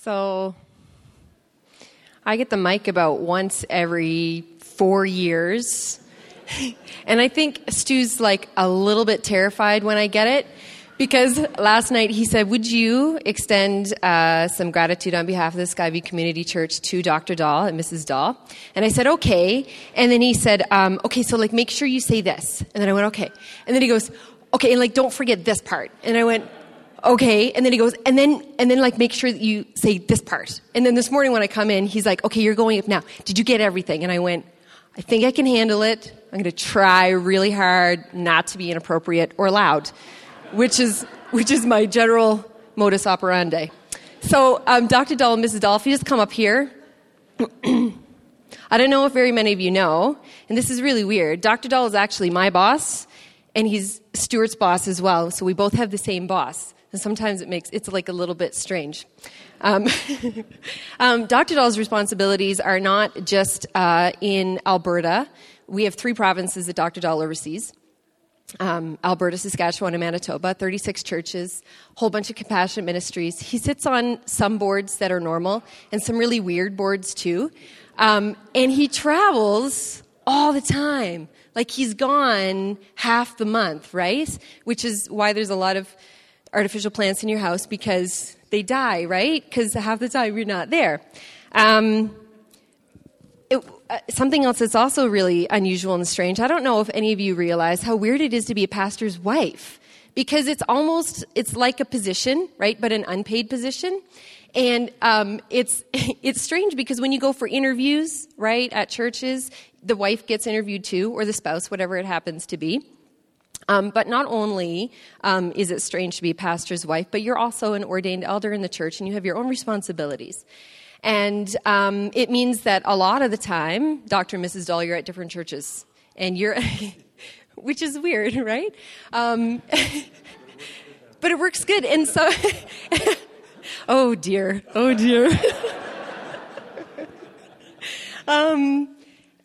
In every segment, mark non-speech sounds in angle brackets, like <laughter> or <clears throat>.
So I get the mic about once every four years. <laughs> and I think Stu's like a little bit terrified when I get it because last night he said, Would you extend uh, some gratitude on behalf of the Skyview Community Church to Dr. Dahl and Mrs. Dahl? And I said, Okay. And then he said, um, Okay, so like make sure you say this. And then I went, Okay. And then he goes, Okay, and like don't forget this part. And I went, okay and then he goes and then and then like make sure that you say this part. And then this morning when i come in he's like okay you're going up now. Did you get everything? And i went i think i can handle it. I'm going to try really hard not to be inappropriate or loud which is which is my general modus operandi. So um, dr Dahl and mrs Dahl if you just come up here. <clears throat> I don't know if very many of you know and this is really weird. Dr Dahl is actually my boss and he's stuart's boss as well so we both have the same boss and sometimes it makes it's like a little bit strange. Um, <laughs> um, Dr. Dahl's responsibilities are not just uh, in Alberta. We have three provinces that Dr. Dahl oversees. Um, Alberta, Saskatchewan, and Manitoba, 36 churches, whole bunch of compassionate ministries. He sits on some boards that are normal and some really weird boards too. Um, and he travels all the time. Like he's gone half the month, right? Which is why there's a lot of artificial plants in your house because they die, right? Because half the time you're not there. Um, it, uh, something else that's also really unusual and strange. I don't know if any of you realize how weird it is to be a pastor's wife because it's almost it's like a position, right? But an unpaid position. And um, it's <laughs> it's strange because when you go for interviews, right, at churches, the wife gets interviewed too, or the spouse, whatever it happens to be. Um, but not only um, is it strange to be a pastor's wife, but you're also an ordained elder in the church and you have your own responsibilities. And um, it means that a lot of the time, Dr. and Mrs. Dahl, you're at different churches. And you're, <laughs> which is weird, right? Um, <laughs> but it works good. And so, <laughs> oh dear, oh dear. um,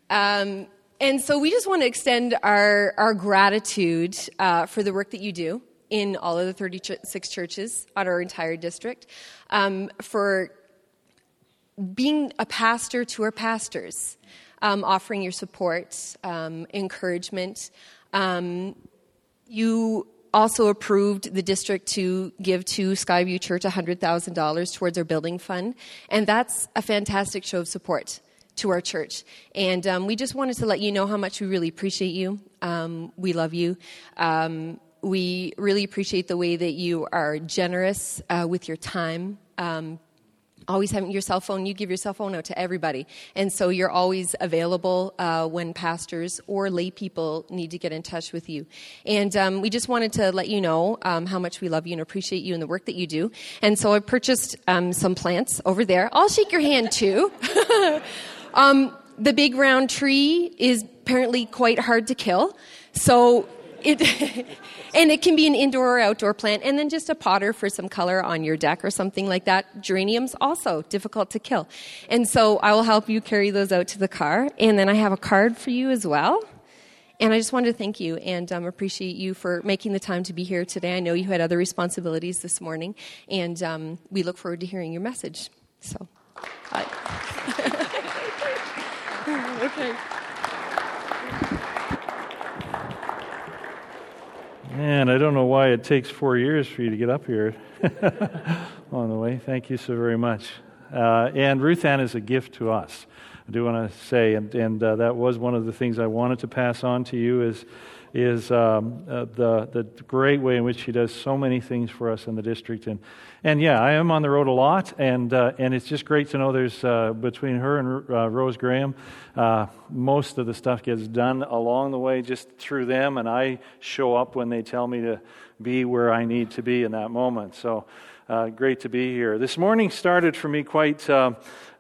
um, and so we just want to extend our, our gratitude uh, for the work that you do in all of the 36 churches on our entire district, um, for being a pastor to our pastors, um, offering your support, um, encouragement. Um, you also approved the district to give to Skyview Church $100,000 towards our building fund, and that's a fantastic show of support to our church. And um, we just wanted to let you know how much we really appreciate you. Um, we love you. Um, we really appreciate the way that you are generous uh, with your time. Um, always having your cell phone, you give your cell phone out to everybody. And so you're always available uh, when pastors or lay people need to get in touch with you. And um, we just wanted to let you know um, how much we love you and appreciate you and the work that you do. And so I purchased some plants over there. I'll shake your hand too. <laughs> Um, the big round tree is apparently quite hard to kill. So it, <laughs> and it can be an indoor or outdoor plant, and then just a potter for some color on your deck or something like that. Geraniums also difficult to kill. And so I will help you carry those out to the car. And then I have a card for you as well. And I just wanted to thank you and um, appreciate you for making the time to be here today. I know you had other responsibilities this morning, and um, we look forward to hearing your message. So, <laughs> okay. Man, I don't know why it takes four years for you to get up here <laughs> on the way. Thank you so very much. Uh, and Ruth Ann is a gift to us. I do want to say, and, and uh, that was one of the things I wanted to pass on to you is is um, uh, the, the great way in which she does so many things for us in the district. And, and yeah, I am on the road a lot, and, uh, and it's just great to know there's uh, between her and uh, Rose Graham, uh, most of the stuff gets done along the way just through them, and I show up when they tell me to be where I need to be in that moment. So uh, great to be here. This morning started for me quite uh,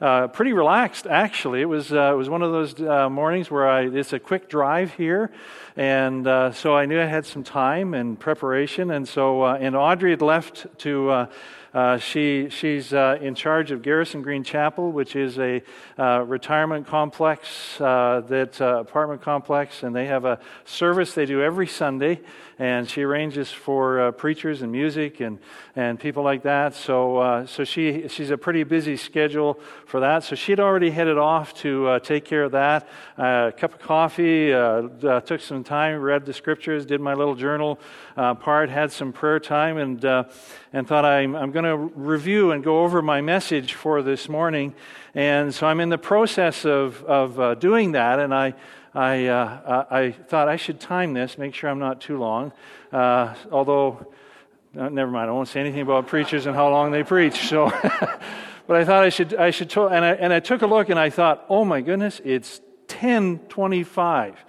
uh, pretty relaxed, actually. It was, uh, it was one of those uh, mornings where I, it's a quick drive here. And so I knew I had some time and preparation. And so, and Audrey had left to Uh, she, she's uh, in charge of Garrison Green Chapel, which is a uh, retirement complex, that apartment complex, and they have a service they do every Sunday and she arranges for uh, preachers and music and, and people like that. So, uh, so she, she's a pretty busy schedule for that. So she'd already headed off to uh, take care of that. Uh, a cup of coffee, uh, uh, took some time, read the scriptures, did my little journal part, had some prayer time, and, and thought I'm, I'm going to review and go over my message for this morning. And so I'm in the process of, of doing that, and I I, uh, I thought I should time this, make sure I'm not too long. Uh, although, uh, never mind, I won't say anything about preachers and how long they preach. So, <laughs> but I thought I should, I should, to- and I, and I took a look and I thought, oh my goodness, it's 1025.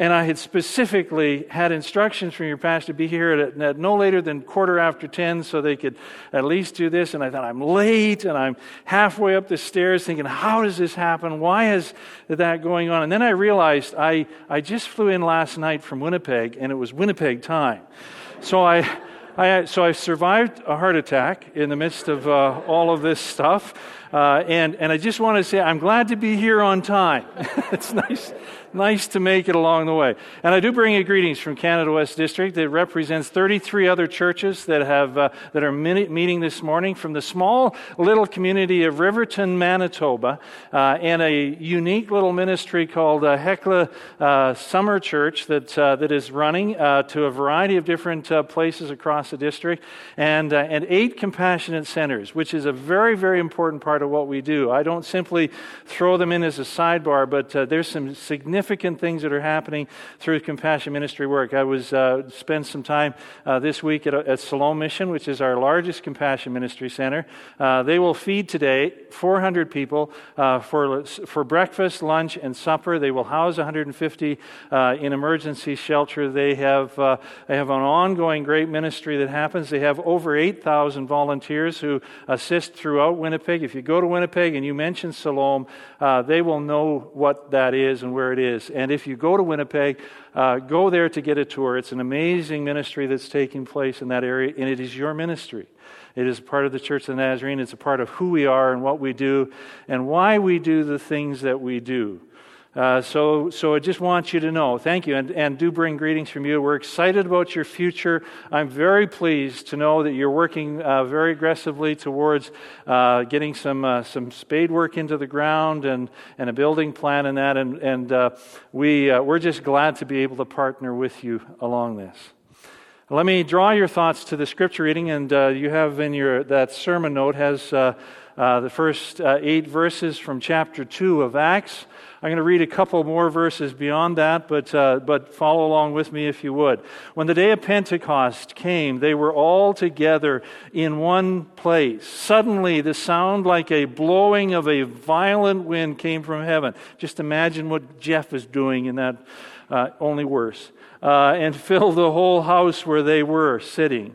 And I had specifically had instructions from your pastor to be here at, at, no later than quarter after 10 so they could at least do this. And I thought, I'm late and I'm halfway up the stairs thinking, how does this happen? Why is that going on? And then I realized I, I just flew in last night from Winnipeg and it was Winnipeg time. So I, I, so I survived a heart attack in the midst of uh, all of this stuff. Uh, and, and I just want to say I'm glad to be here on time. <laughs> it's nice nice to make it along the way. And I do bring you greetings from Canada West District. It represents 33 other churches that, have, uh, that are meeting this morning from the small little community of Riverton, Manitoba, uh, and a unique little ministry called uh, Hecla uh, Summer Church that, uh, that is running to a variety of different places across the district, and, and eight compassionate centers, which is a very, very important part of what we do. I don't simply throw them in as a sidebar, but there's some significant things that are happening through compassion ministry work. I was uh, spent some time uh, this week at, at Siloam Mission, which is our largest compassion ministry center. Uh, they will feed today 400 people uh, for for breakfast, lunch, and supper. They will house 150 uh, in emergency shelter. They have uh, they have an ongoing great ministry that happens. They have over 8,000 volunteers who assist throughout Winnipeg. If you go to Winnipeg and you mention Siloam, they will know what that is and where it is is. And if you go to Winnipeg, uh, go there to get a tour. It's an amazing ministry that's taking place in that area, and it is your ministry. It is part of the Church of the Nazarene. It's a part of who we are and what we do and why we do the things that we do. Uh, so, so I just want you to know, thank you, and, and do bring greetings from you. We're excited about your future. I'm very pleased to know that you're working uh, very aggressively towards uh, getting some uh, some spade work into the ground and, and a building plan and that, and, and uh, we, uh, we're just glad to be able to partner with you along this. Let me draw your thoughts to the scripture reading, and you have in your that sermon note has the first eight verses from chapter two of Acts. I'm going to read a couple more verses beyond that, but, uh, but follow along with me if you would. When the day of Pentecost came, they were all together in one place. Suddenly, the sound like a blowing of a violent wind came from heaven. Just imagine what Jeff is doing in that, uh, only worse. Uh, and <laughs> filled the whole house where they were sitting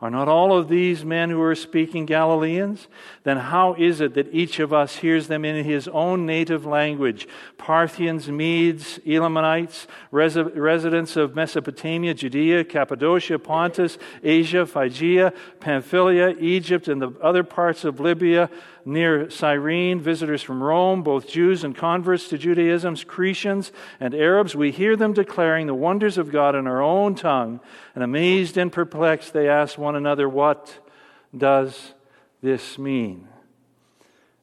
are not all of these men who are speaking Galileans? Then how is it that each of us hears them in his own native language? Parthians, Medes, Elamites, res- residents of Mesopotamia, Judea, Cappadocia, Pontus, Asia, Phrygia, Pamphylia, Egypt, and the other parts of Libya near Cyrene, visitors from Rome, both Jews and converts to Judaism, Cretians and Arabs. We hear them declaring the wonders of God in our own tongue, and amazed and perplexed, they ask one another, What does this mean?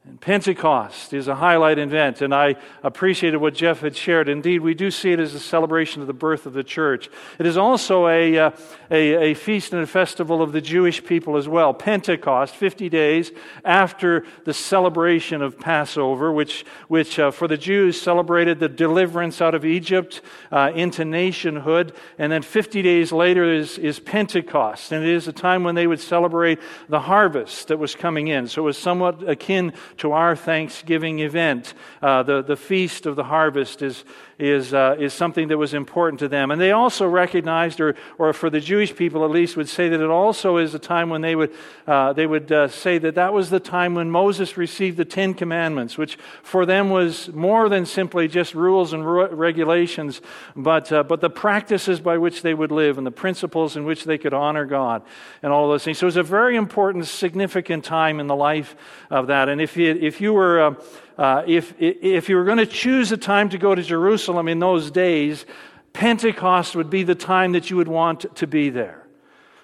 And Pentecost is a highlight event, and I appreciated what Jeff had shared. Indeed, we do see it as a celebration of the birth of the church. It is also a, uh, a, a, feast and a festival of the Jewish people as well. Pentecost, 50 days after the celebration of Passover, which, which uh, for the Jews celebrated the deliverance out of Egypt uh, into nationhood. And then 50 days later is, is Pentecost, and it is a time when they would celebrate the harvest that was coming in. So it was somewhat akin to our Thanksgiving event. Uh, the, the Feast of the Harvest is, is, uh, is something that was important to them. And they also recognized, or, or for the Jewish people at least, would say that it also is a time when they would, uh, they would uh, say that that was the time when Moses received the Ten Commandments, which for them was more than simply just rules and re- regulations, but, uh, but the practices by which they would live and the principles in which they could honor God and all those things. So it was a very important, significant time in the life of that. And if you, if you were, uh, if, if you were going to choose a time to go to Jerusalem in those days, Pentecost would be the time that you would want to be there.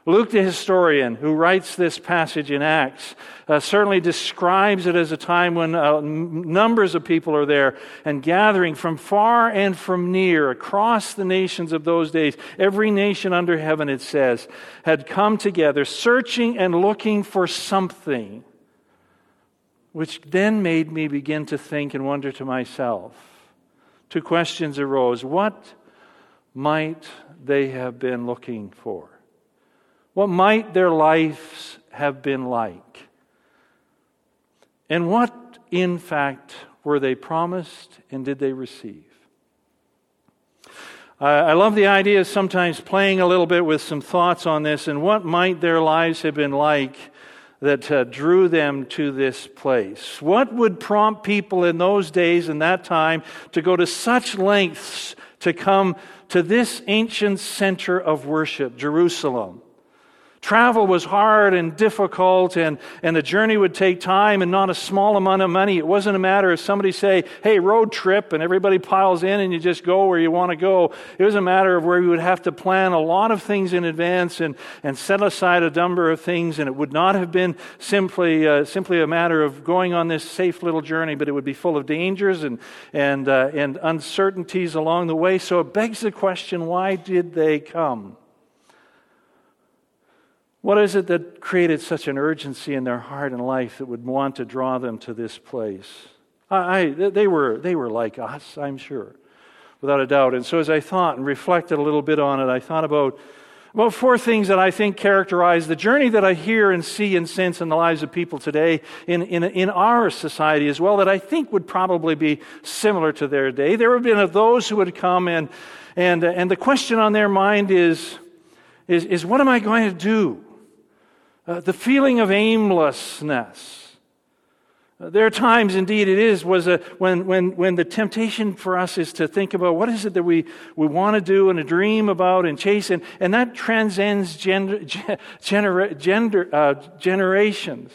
Luke, the historian who writes this passage in Acts, uh, certainly describes it as a time when uh, numbers of people are there and gathering from far and from near across the nations of those days. Every nation under heaven, it says, had come together, searching and looking for something which then made me begin to think and wonder to myself. Two questions arose. What might they have been looking for? What might their lives have been like? And what, in fact, were they promised and did they receive? I love the idea of sometimes playing a little bit with some thoughts on this and what might their lives have been like that uh, drew them to this place? What would prompt people in those days and that time to go to such lengths to come to this ancient center of worship, Jerusalem? Travel was hard and difficult, and, and the journey would take time and not a small amount of money. It wasn't a matter of somebody say, hey, road trip, and everybody piles in and you just go where you want to go. It was a matter of where you would have to plan a lot of things in advance and, and set aside a number of things, and it would not have been simply, uh, simply a matter of going on this safe little journey, but it would be full of dangers and, and, uh, and uncertainties along the way. So it begs the question why did they come? What is it that created such an urgency in their heart and life that would want to draw them to this place? I, I, they, were, they were like us, I'm sure, without a doubt. And so as I thought and reflected a little bit on it, I thought about, about four things that I think characterize the journey that I hear and see and sense in the lives of people today in, in, in our society as well that I think would probably be similar to their day. There have been those who would come and, and, and the question on their mind is, is, is what am I going to do? Uh, the feeling of aimlessness. Uh, there are times, indeed, it is, was a, when, when, when the temptation for us is to think about what is it that we, we want to do and dream about and chase, and, and that transcends gender, <laughs> gener, gender, uh, generations.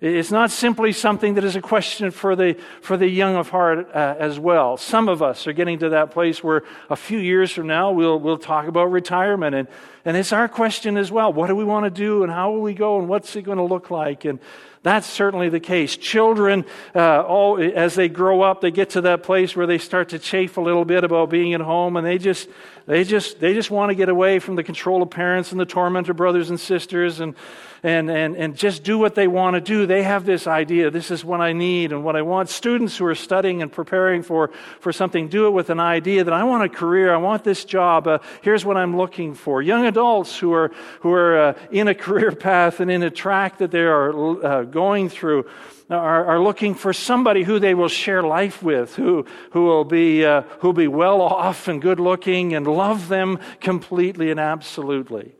It's not simply something that is a question for the, for the young of heart uh, as well. Some of us are getting to that place where a few years from now we'll, we'll talk about retirement. And, and it's our question as well. What do we want to do and how will we go and what's it going to look like? And that's certainly the case. Children, uh, all, as they grow up, they get to that place where they start to chafe a little bit about being at home and they just, they just, they just want to get away from the control of parents and the torment of brothers and sisters and, and, and, and just do what they want to do. They have this idea this is what I need and what I want. Students who are studying and preparing for, for something do it with an idea that I want a career, I want this job, uh, here's what I'm looking for. Young adults who are, who are uh, in a career path and in a track that they are uh, going through. Are, are, looking for somebody who they will share life with, who, who will be, uh, who will be well off and good looking and love them completely and absolutely.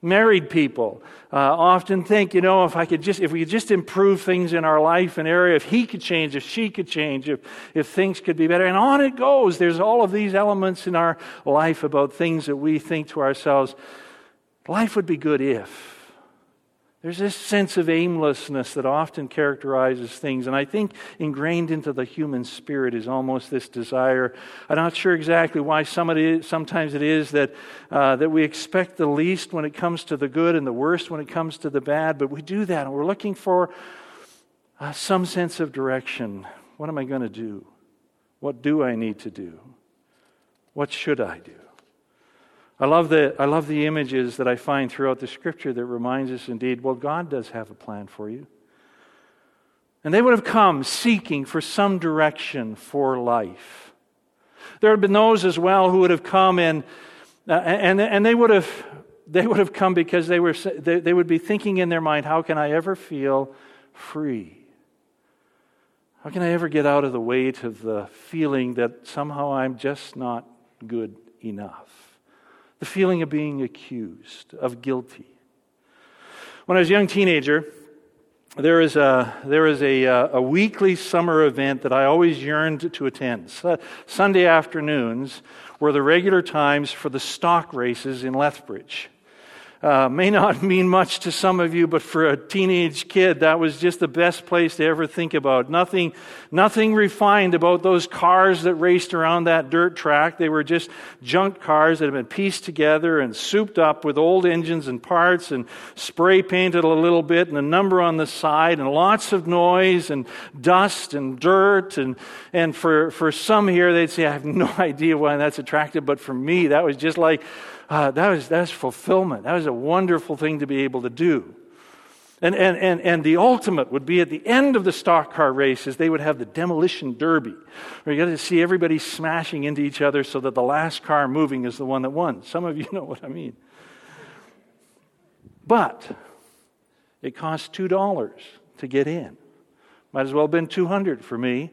Married people uh, often think, you know, if I could just, if we could just improve things in our life and area, if he could change, if she could change, if, if things could be better. And on it goes. There's all of these elements in our life about things that we think to ourselves, life would be good if. There's this sense of aimlessness that often characterizes things. And I think ingrained into the human spirit is almost this desire. I'm not sure exactly why sometimes it is that, uh, that we expect the least when it comes to the good and the worst when it comes to the bad, but we do that. And we're looking for uh, some sense of direction. What am I going to do? What do I need to do? What should I do? I love, the, I love the images that I find throughout the scripture that reminds us indeed, well, God does have a plan for you. And they would have come seeking for some direction for life. There have been those as well who would have come in, uh, and, and they would have they would have come because they, were, they, they would be thinking in their mind, how can I ever feel free? How can I ever get out of the weight of the feeling that somehow I'm just not good enough? The feeling of being accused, of guilty. When I was a young teenager, there is a, there is a, uh, a weekly summer event that I always yearned to attend. Sunday afternoons were the regular times for the stock races in Lethbridge uh, may not <laughs> mean much to some of you, but for a teenage kid, that was just the best place to ever think about. Nothing, nothing refined about those cars that raced around that dirt track. They were just junk cars that had been pieced together and souped up with old engines and parts and spray painted a little bit and a number on the side and lots of noise and dust and dirt. And, and for, for some here, they'd say, I have no <laughs> idea why that's attractive, but for me, that was just like, uh, that was that's fulfillment. That was a wonderful thing to be able to do. And, and, and, and the ultimate would be at the end of the stock car races, they would have the demolition derby, where you got to see everybody smashing into each other so that the last car moving is the one that won. Some of you <laughs> know what I mean. But it cost $2 to get in. Might as well have been 200 for me.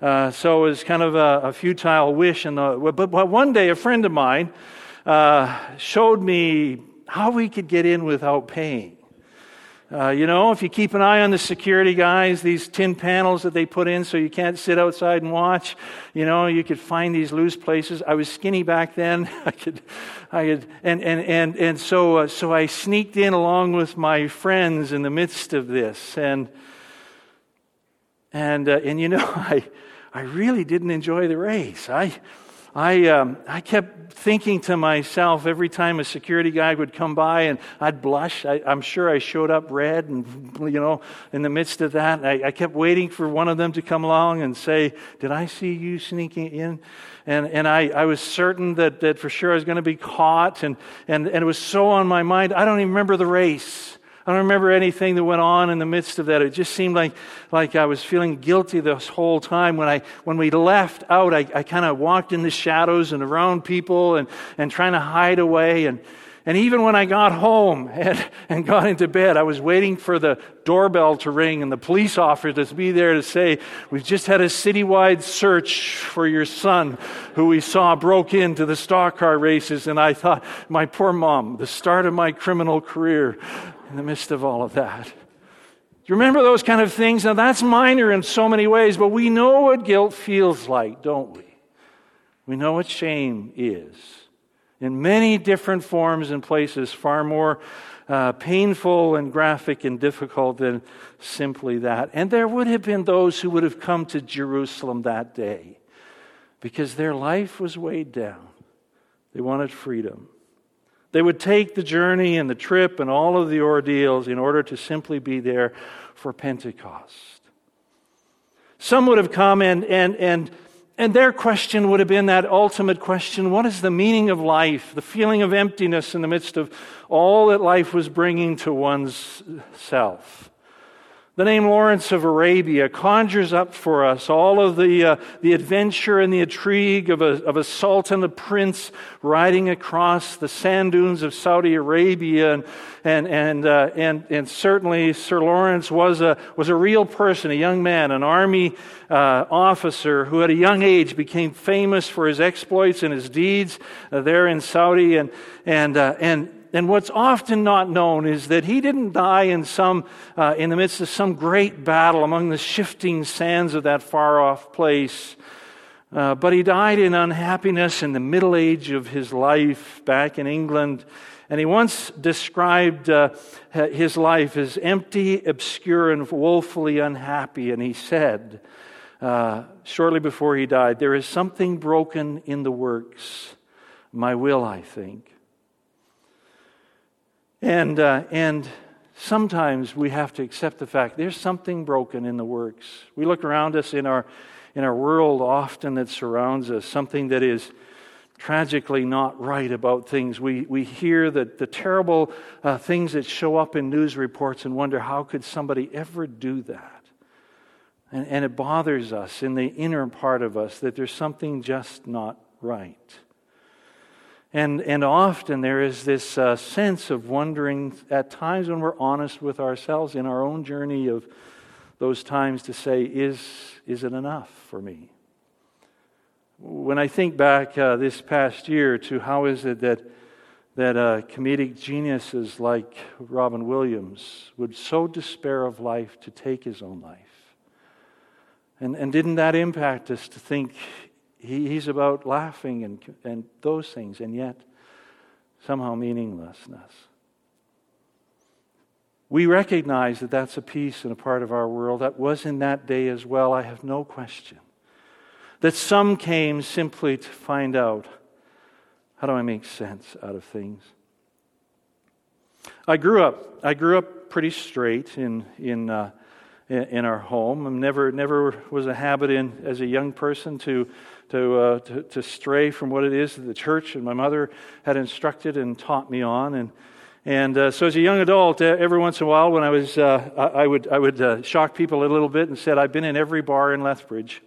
Uh, so it was kind of a, a futile wish. The, but, but one day, a friend of mine, uh, showed me how we could get in without paying. Uh, you know, if you keep an eye on the security guys, these tin panels that they put in so you can't sit outside and watch, you know, you could find these loose places. I was skinny back then. <laughs> I could, I could, and, and, and, and so, uh, so I sneaked in along with my friends in the midst of this. And, and, uh, and you know, <laughs> I, I really didn't enjoy the race. I, I, um, I kept thinking to myself every time a security guy would come by and I'd blush. I, am sure I showed up red and, you know, in the midst of that. I, I, kept waiting for one of them to come along and say, Did I see you sneaking in? And, and I, I was certain that, that for sure I was going to be caught. And, and, and it was so on my mind. I don't even remember the race. I don't remember anything that went on in the midst of that. It just seemed like, like I was feeling guilty this whole time. When, I, when we left out, I, I kind of walked in the shadows and around people and, and trying to hide away. And, and even when I got home <laughs> and, and got into bed, I was waiting for the doorbell to ring and the police officer to be there to say, We've just had a citywide search for your son who we saw broke into the stock car races. And I thought, My poor mom, the start of my criminal career in the midst of all of that. Do you remember those kind of things? Now, that's minor in so many ways, but we know what guilt feels like, don't we? We know what shame is. In many different forms and places, far more uh, painful and graphic and difficult than simply that. And there would have been those who would have come to Jerusalem that day because their life was weighed down. They wanted freedom. They would take the journey and the trip and all of the ordeals in order to simply be there for Pentecost. Some would have come and, and, and, and their question would have been that ultimate question what is the meaning of life? The feeling of emptiness in the midst of all that life was bringing to one's self. The name Lawrence of Arabia conjures up for us all of the, uh, the adventure and the intrigue of a, of a sultan, a prince riding across the sand dunes of Saudi Arabia. And, and, and, uh, and, and certainly Sir Lawrence was a, was a real person, a young man, an army uh, officer who at a young age became famous for his exploits and his deeds uh, there in Saudi. And, and, uh, and and what's often not known is that he didn't die in, some, uh, in the midst of some great battle among the shifting sands of that far off place. Uh, but he died in unhappiness in the middle age of his life back in England. And he once described uh, his life as empty, obscure, and woefully unhappy. And he said, uh, shortly before he died, There is something broken in the works, my will, I think. And, uh, and sometimes we have to accept the fact there's something broken in the works. We look around us in our, in our world often that surrounds us, something that is tragically not right about things. We, we hear the, the terrible uh, things that show up in news reports and wonder how could somebody ever do that? And, and it bothers us in the inner part of us that there's something just not right. And, and often there is this uh, sense of wondering at times when we're honest with ourselves in our own journey of those times to say, is, is it enough for me? When I think back uh, this past year to how is it that, that uh, comedic geniuses like Robin Williams would so despair of life to take his own life. And, and didn't that impact us to think he, he's about laughing and, and those things, and yet somehow meaninglessness. We recognize that that's a piece and a part of our world. That was in that day as well, I have no question. That some came simply to find out how do I make sense out of things. I grew up. I grew up pretty straight in in uh, in our home. I never never was a habit in as a young person to to, uh, to, to, stray from what it is that the church and my mother had instructed and taught me on. And, and uh, so as a young adult, uh, every once in a while when I was, uh, I, I, would, I would uh, shock people a little bit and said, I've been in every bar in Lethbridge.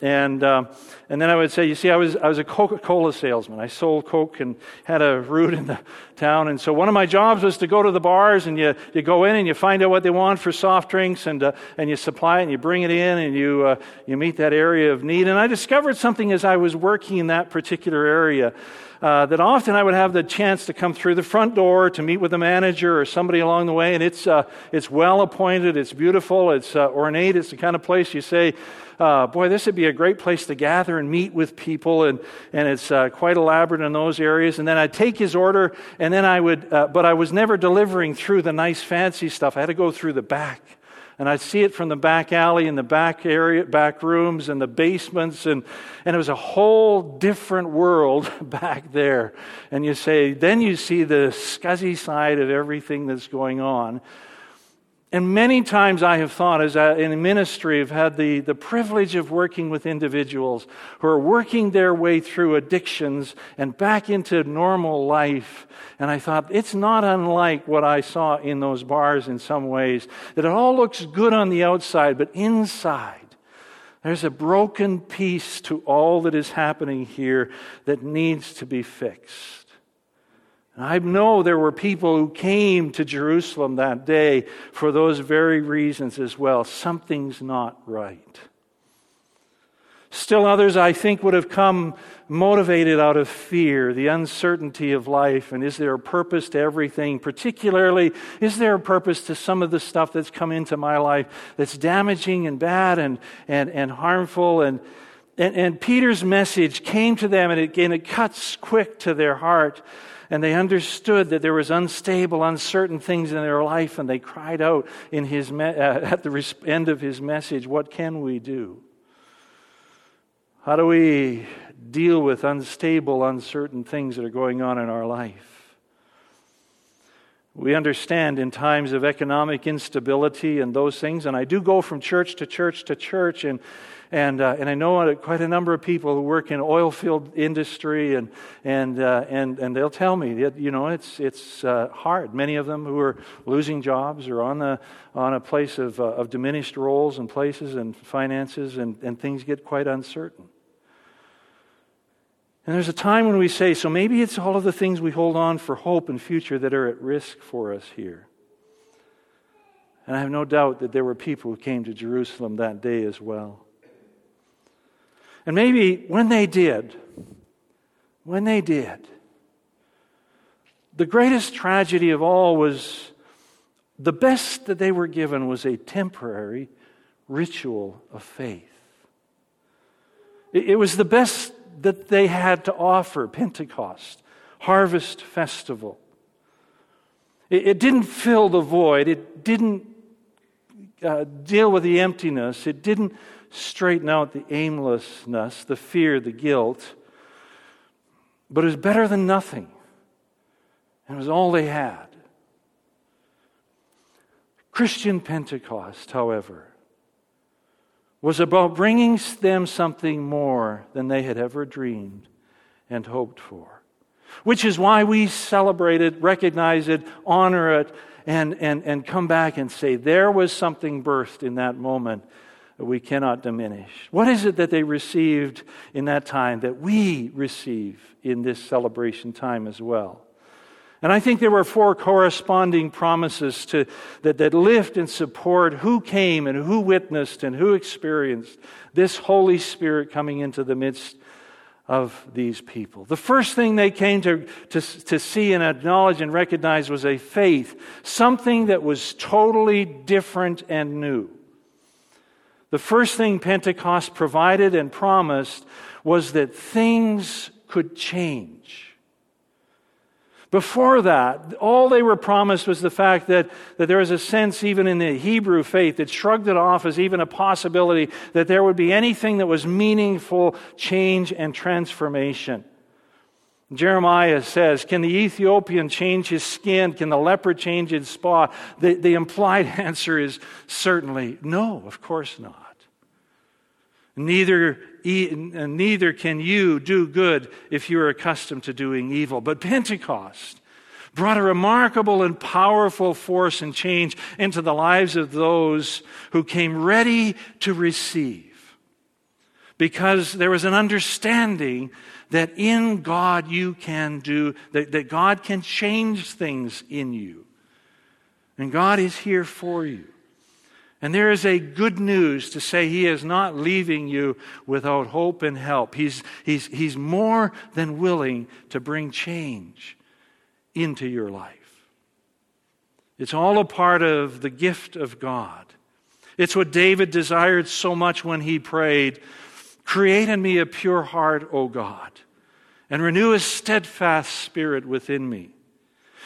Uh, and, um, and then I would say, you see, I was, I was a Coca Cola salesman. I sold Coke and had a route in the town. And so one of my jobs was to go to the bars and you, you go in and you find out what they want for soft drinks and, uh, and you supply it and you bring it in and you, uh, you meet that area of need. And I discovered something as I was working in that particular area. Uh, that often I would have the chance to come through the front door to meet with the manager or somebody along the way, and it's, uh, it's well appointed, it's beautiful, it's uh, ornate, it's the kind of place you say, uh, boy, this would be a great place to gather and meet with people, and, and it's uh, quite elaborate in those areas. And then I'd take his order, and then I would, but I was never delivering through the nice, fancy stuff. I had to go through the back. And I'd see it from the back alley and the back area, back rooms and the basements, and, and it was a whole different world <laughs> back there. And you say, then you see the scuzzy side of everything that's going on. And many times I have thought, as I, in ministry, I've had the, the privilege of working with individuals who are working their way through addictions and back into normal life. And I thought, it's not unlike what I saw in those bars in some ways, that it all looks good on the outside, but inside, there's a broken piece to all that is happening here that needs to be fixed. I know there were people who came to Jerusalem that day for those very reasons as well. Something's not right. Still others, I think, would have come motivated out of fear, the uncertainty of life, and is there a purpose to everything? Particularly, is there a purpose to some of the stuff that's come into my life that's damaging and bad and, and, and harmful? And, and, and Peter's message came to them, and it, and it cuts quick to their heart and they understood that there was unstable, uncertain things in their life, and they cried out in his me- uh, <laughs> at the end of his message, What can we do? How do we deal with unstable, uncertain things that are going on in our life? We understand in times of economic instability and those things, and I do go from church to church to church, and and, uh, and I know quite a number of people who work in oil field industry, and, and, uh, and, and they'll tell me, that, you know, it's, it's uh, hard. Many of them who are losing jobs or on, the, on a place of, uh, of diminished roles and places and finances, and, and things get quite uncertain. And there's a time when we say, so maybe it's all of the things we hold on for hope and future that are at risk for us here. And I have no doubt that there were people who came to Jerusalem that day as well. And maybe when they did, when they did, the greatest tragedy of all was the best that they were given was a temporary ritual of faith. It was the best that they had to offer Pentecost, Harvest Festival. It, didn't fill the void, it didn't uh, deal with the emptiness, it didn't straighten out the aimlessness, the fear, the guilt. But it was better than nothing. And it was all they had. Christian Pentecost, however, was about bringing them something more than they had ever dreamed and hoped for. Which is why we celebrate it, recognize it, honor it, and, and, and come back and say, there was something birthed in that moment we cannot diminish. What is it that they received in that time that we receive in this celebration time as well? And I think there were four corresponding promises to, that, that lift and support who came and who witnessed and who experienced this Holy Spirit coming into the midst of these people. The first thing they came to, to, to see and acknowledge and recognize was a faith, something that was totally different and new. The first thing Pentecost provided and promised was that things could change. Before that, all they were promised was the fact that, that there was a sense, even in the Hebrew faith, that shrugged it off as even a possibility that there would be anything that was meaningful change and transformation. Jeremiah says, Can the Ethiopian change his skin? Can the leper change his spot? The, the implied <laughs> answer is certainly no, of course not. Neither, neither can you do good if you are accustomed to doing evil. But Pentecost brought a remarkable and powerful force and change into the lives of those who came ready to receive. Because there was an understanding that in God you can do, that, that God can change things in you. And God is here for you. And there is a good news to say He is not leaving you without hope and help. He's, he's, he's more than willing to bring change into your life. It's all a part of the gift of God. It's what David desired so much when he prayed Create in me a pure heart, O God, and renew a steadfast spirit within me.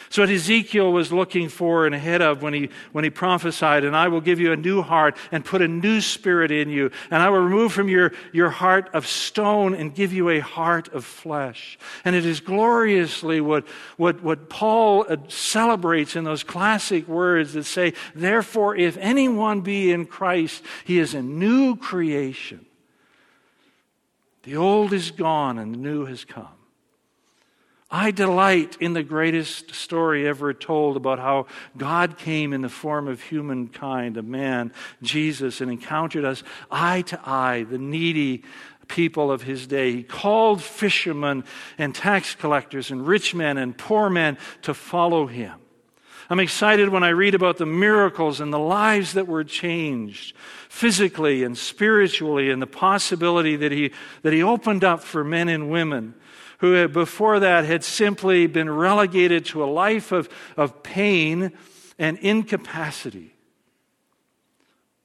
So what Ezekiel was looking for and ahead of when he, when he prophesied, and I will give you a new heart and put a new spirit in you, and I will remove from your, your heart of stone and give you a heart of flesh. And it is gloriously what, what, what Paul uh, celebrates in those classic words that say, therefore, if anyone be in Christ, he is a new creation. The old is gone and the new has come. I delight in the greatest story ever told about how God came in the form of humankind, a man, Jesus, and encountered us eye to eye, the needy people of his day. He called fishermen and tax collectors and rich men and poor men to follow him. I'm excited when I read about the miracles and the lives that were changed physically and spiritually and the possibility that he, that he opened up for men and women who had, before that had simply been relegated to a life of, of pain and incapacity.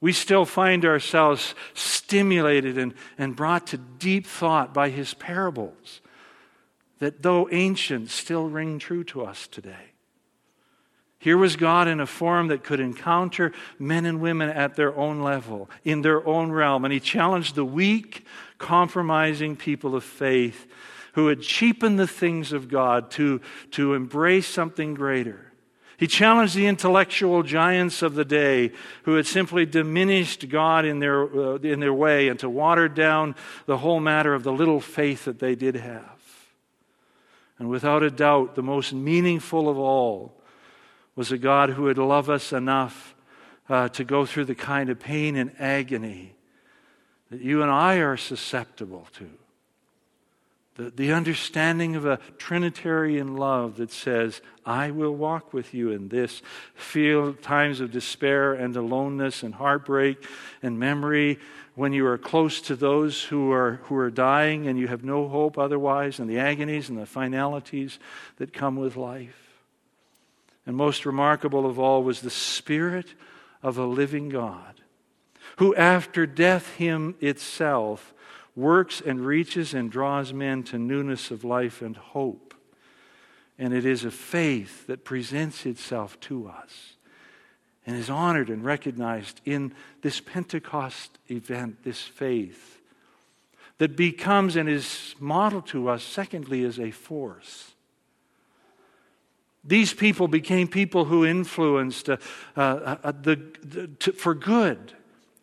We still find ourselves stimulated and, and brought to deep thought by his parables that, though ancient, still ring true to us today. Here was God in a form that could encounter men and women at their own level, in their own realm. And He challenged the weak, compromising people of faith who had cheapened the things of God to, to embrace something greater. He challenged the intellectual giants of the day who had simply diminished God in their, uh, in their way and to water down the whole matter of the little faith that they did have. And without a doubt, the most meaningful of all was a God who would love us enough uh, to go through the kind of pain and agony that you and I are susceptible to the, the understanding of a Trinitarian love that says, I will walk with you in this. Feel times of despair and aloneness and heartbreak and memory when you are close to those who are, who are dying and you have no hope otherwise, and the agonies and the finalities that come with life. And most remarkable of all was the Spirit of a living God, who after death him itself works and reaches and draws men to newness of life and hope. And it is a faith that presents itself to us and is honored and recognized in this Pentecost event, this faith that becomes and is modeled to us, secondly, as a force. These people became people who influenced uh, uh, uh, the, the to, for good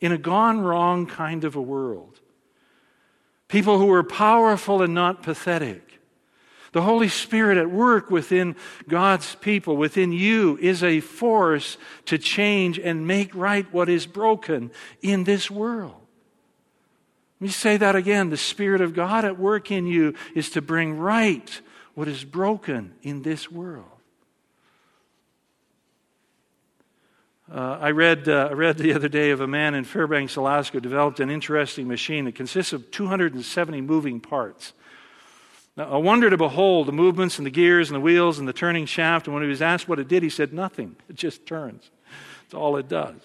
in a gone wrong kind of a world. People who were powerful and not pathetic. The Holy Spirit at work within God's people, within you, is a force to change and make right what is broken in this world. Let me say that again. The Spirit of God at work in you is to bring right what is broken in this world. Uh, I, read, uh, I read the other day of a man in Fairbanks, Alaska, developed an interesting machine that consists of 270 moving parts. Now, a wonder to behold the movements and the gears and the wheels and the turning shaft. And when he was asked what it did, he said, Nothing. <laughs> It just turns. That's all it does.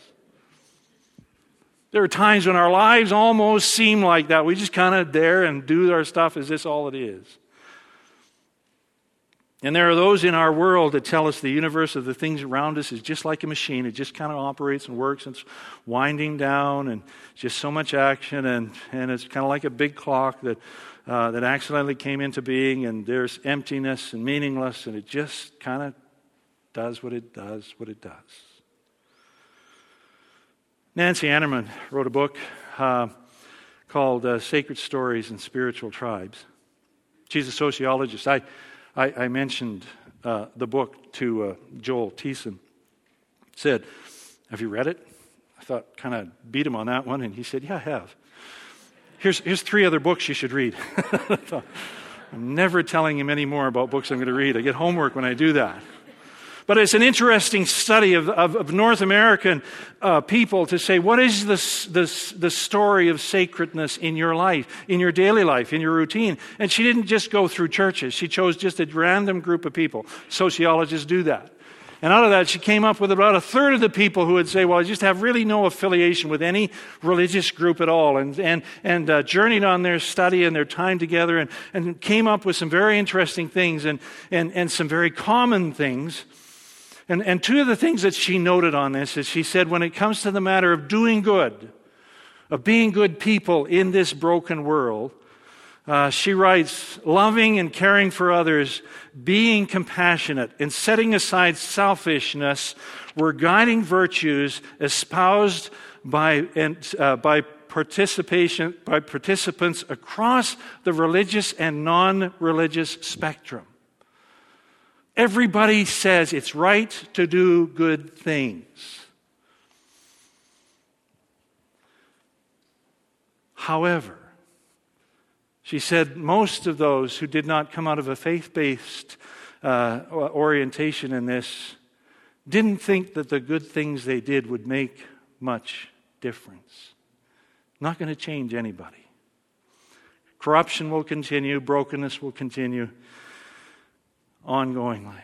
There are times when our lives almost seem like that. We just kind of dare and do our stuff. Is this all it is? And there are those in our world that tell us the universe of the things around us is just like a machine. It just kind of operates and works. And it's winding down and just so much action. And, and it's kind of like a big clock that, uh, that accidentally came into being. And there's emptiness and meaningless. And it just kind of does what it does, what it does. Nancy Ammerman wrote a book uh, called uh, Sacred Stories and Spiritual Tribes. She's a sociologist. I I, I mentioned uh, the book to uh, Joel Thiessen. Said, Have you read it? I thought, kind of beat him on that one, and he said, Yeah, I have. Here's, here's three other books you should read. <laughs> I'm never telling him any more about books I'm going to read. I get homework when I do that. But it's an interesting study of, of, of North American uh, people to say, what is the, the, the story of sacredness in your life, in your daily life, in your routine? And she didn't just go through churches, she chose just a random group of people. Sociologists do that. And out of that, she came up with about a third of the people who would say, Well, I just have really no affiliation with any religious group at all. And, and, and uh, journeyed on their study and their time together and, and came up with some very interesting things and, and, and some very common things. And, and two of the things that she noted on this is she said, when it comes to the matter of doing good, of being good people in this broken world, uh, she writes, loving and caring for others, being compassionate, and setting aside selfishness were guiding virtues espoused by, and, uh, by participation by participants across the religious and non-religious spectrum. Everybody says it's right to do good things. However, she said most of those who did not come out of a faith based uh, orientation in this didn't think that the good things they did would make much difference. Not going to change anybody. Corruption will continue, brokenness will continue ongoingly.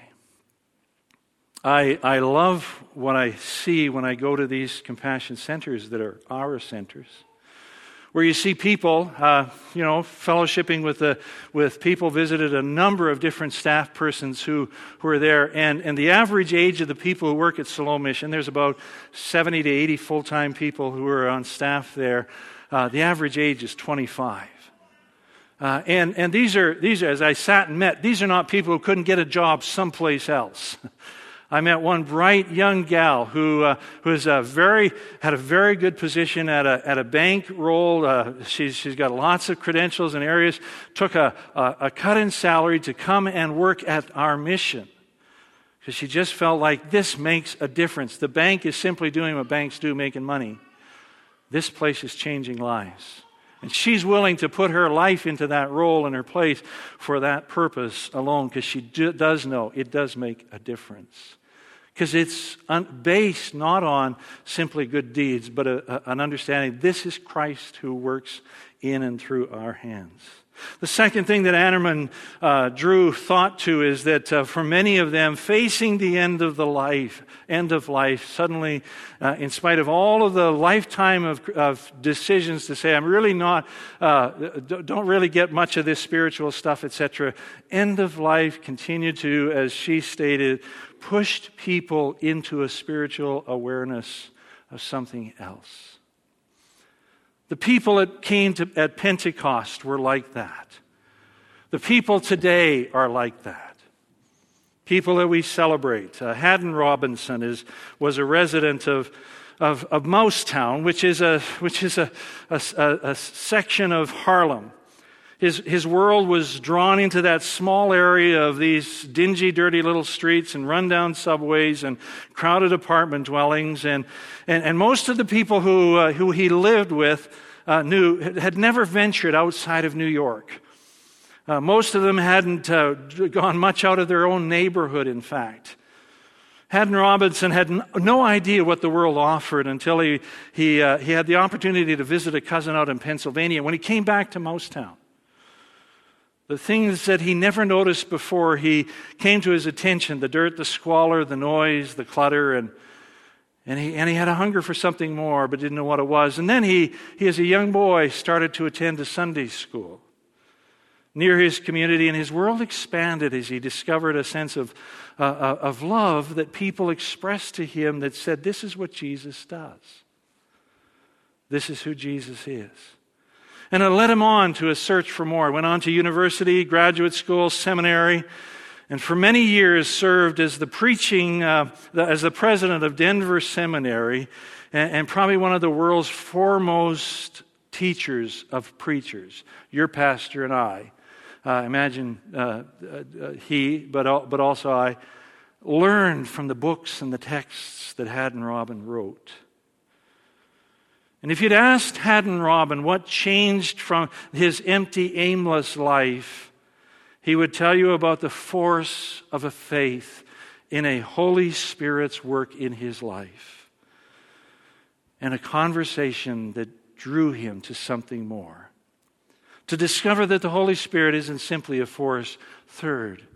I, I love what I see when I go to these compassion centers that are our centers, where you see people, uh, you know, fellowshipping with, the, with people, visited a number of different staff persons who, who are there. And, and the average age of the people who work at Siloam Mission, there's about 70 to 80 full time people who are on staff there. Uh, the average age is 25. Uh, and and these, are, these are, as I sat and met, these are not people who couldn't get a job someplace else. <laughs> I met one bright young gal who, uh, who is a very, had a very good position at a, at a bank role. Uh, she's, she's got lots of credentials and areas. Took a, a, a cut in salary to come and work at our mission because she just felt like this makes a difference. The bank is simply doing what banks do, making money. This place is changing lives. And she's willing to put her life into that role and her place for that purpose alone because she do, does know it does make a difference. Because it's un, based not on simply good deeds, but a, a, an understanding this is Christ who works in and through our hands. The second thing that Ammerman uh, drew thought to is that uh, for many of them, facing the end of the life, end of life, suddenly, uh, in spite of all of the lifetime of, of decisions to say, I'm really not, uh, don't really get much of this spiritual stuff, etc., end of life continued to, as she stated, pushed people into a spiritual awareness of something else. The people that came to, at Pentecost were like that. The people today are like that. people that we celebrate. Uh, Haddon Robinson is, was a resident of, of, of Mousetown, which is, a, which is a, a, a section of Harlem. His, his world was drawn into that small area of these dingy, dirty little streets and rundown subways and crowded apartment dwellings. And, and, and most of the people who, uh, who he lived with uh, knew, had never ventured outside of New York. Uh, most of them hadn't uh, gone much out of their own neighborhood, in fact. Haddon Robinson had no idea what the world offered until he, he, uh, he had the opportunity to visit a cousin out in Pennsylvania. When he came back to Mousetown, the things that he never noticed before, he came to his attention the dirt, the squalor, the noise, the clutter, and, and, he, and he had a hunger for something more, but didn't know what it was. And then he, he, as a young boy, started to attend a Sunday school near his community, and his world expanded as he discovered a sense of, uh, uh, of love that people expressed to him that said, This is what Jesus does. This is who Jesus is. And it led him on to a search for more. Went on to university, graduate school, seminary, and for many years served as the preaching, uh, as the president of Denver Seminary, and, and probably one of the world's foremost teachers of preachers, your pastor and I uh, imagine uh, uh, he, but, but also I, learned from the books and the texts that Haddon Robin wrote. And if you'd asked Haddon Robin what changed from his empty, aimless life, he would tell you about the force of a faith in a Holy Spirit's work in his life and a conversation that drew him to something more to discover that the Holy Spirit isn't simply a force. Third,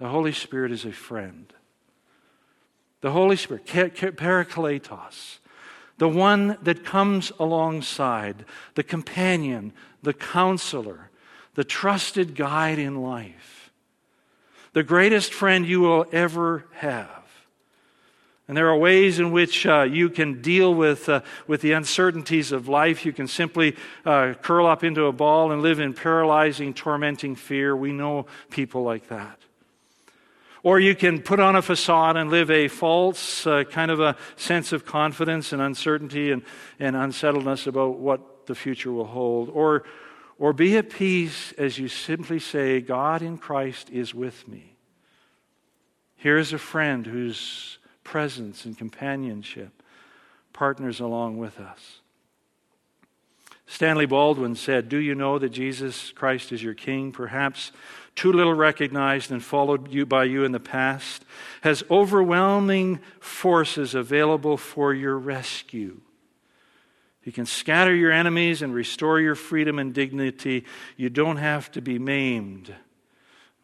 the Holy Spirit is a friend. The Holy Spirit, Parakletos, the one that comes alongside, the companion, the counselor, the trusted guide in life, the greatest friend you will ever have. And there are ways in which uh, you can deal with, uh, with the uncertainties of life. You can simply uh, curl up into a ball and live in paralyzing, tormenting fear. We know people like that. Or you can put on a facade and live a false uh, kind of a sense of confidence and uncertainty and, and unsettledness about what the future will hold. Or, or be at peace as you simply say, God in Christ is with me. Here's a friend whose presence and companionship, partners along with us. Stanley Baldwin said, Do you know that Jesus Christ is your King? Perhaps too little recognized and followed you by you in the past, has overwhelming forces available for your rescue. He can scatter your enemies and restore your freedom and dignity. You don't have to be maimed.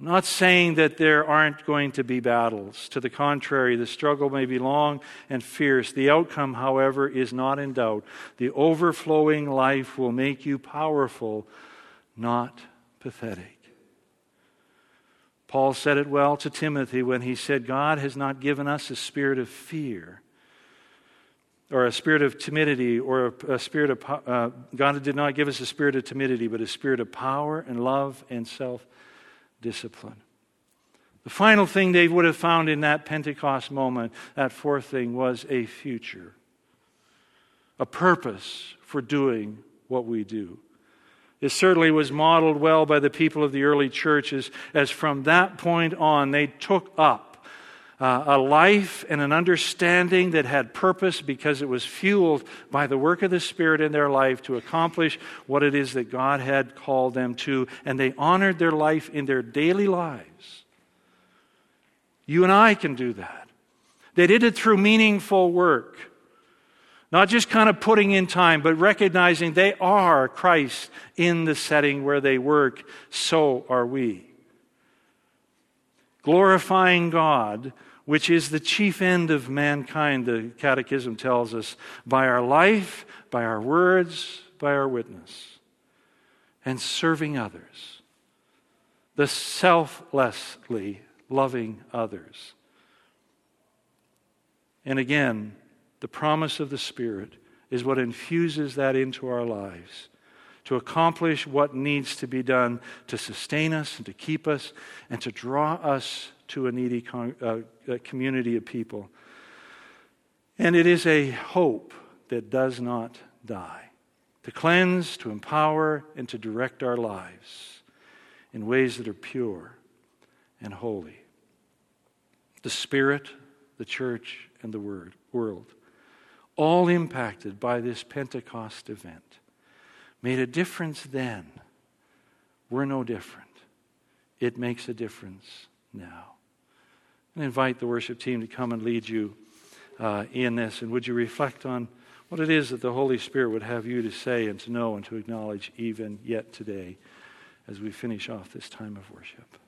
I'm not saying that there aren't going to be battles. To the contrary, the struggle may be long and fierce. The outcome, however, is not in doubt. The overflowing life will make you powerful, not pathetic. Paul said it well to Timothy when he said, God has not given us a spirit of fear or a spirit of timidity or a, spirit of uh, God did not give us a spirit of timidity, but a spirit of power and love and self discipline. The final thing they would have found in that Pentecost moment, that fourth thing, was a future, a purpose for doing what we do. It certainly was modeled well by the people of the early churches, as from that point on they took up uh, a life and an understanding that had purpose because it was fueled by the work of the Spirit in their life to accomplish what it is that God had called them to. And they honored their life in their daily lives. You and I can do that. They did it through meaningful work. Not just kind of putting in time, but recognizing they are Christ in the setting where they work. So are we. Glorifying God which is the chief end of mankind, the Catechism tells us, by our life, by our words, by our witness, and serving others, the selflessly loving others. And again, the promise of the Spirit is what infuses that into our lives to accomplish what needs to be done to sustain us and to keep us and to draw us to a needy con- uh, community of people. And it is a hope that does not die to cleanse, to empower, and to direct our lives in ways that are pure and holy. The Spirit, the church, and the word, world, all impacted by this Pentecost event, made a difference then. We're no different. It makes a difference now. And invite the worship team to come and lead you uh, in this. And would you reflect on what it is that the Holy Spirit would have you to say and to know and to acknowledge even yet today as we finish off this time of worship?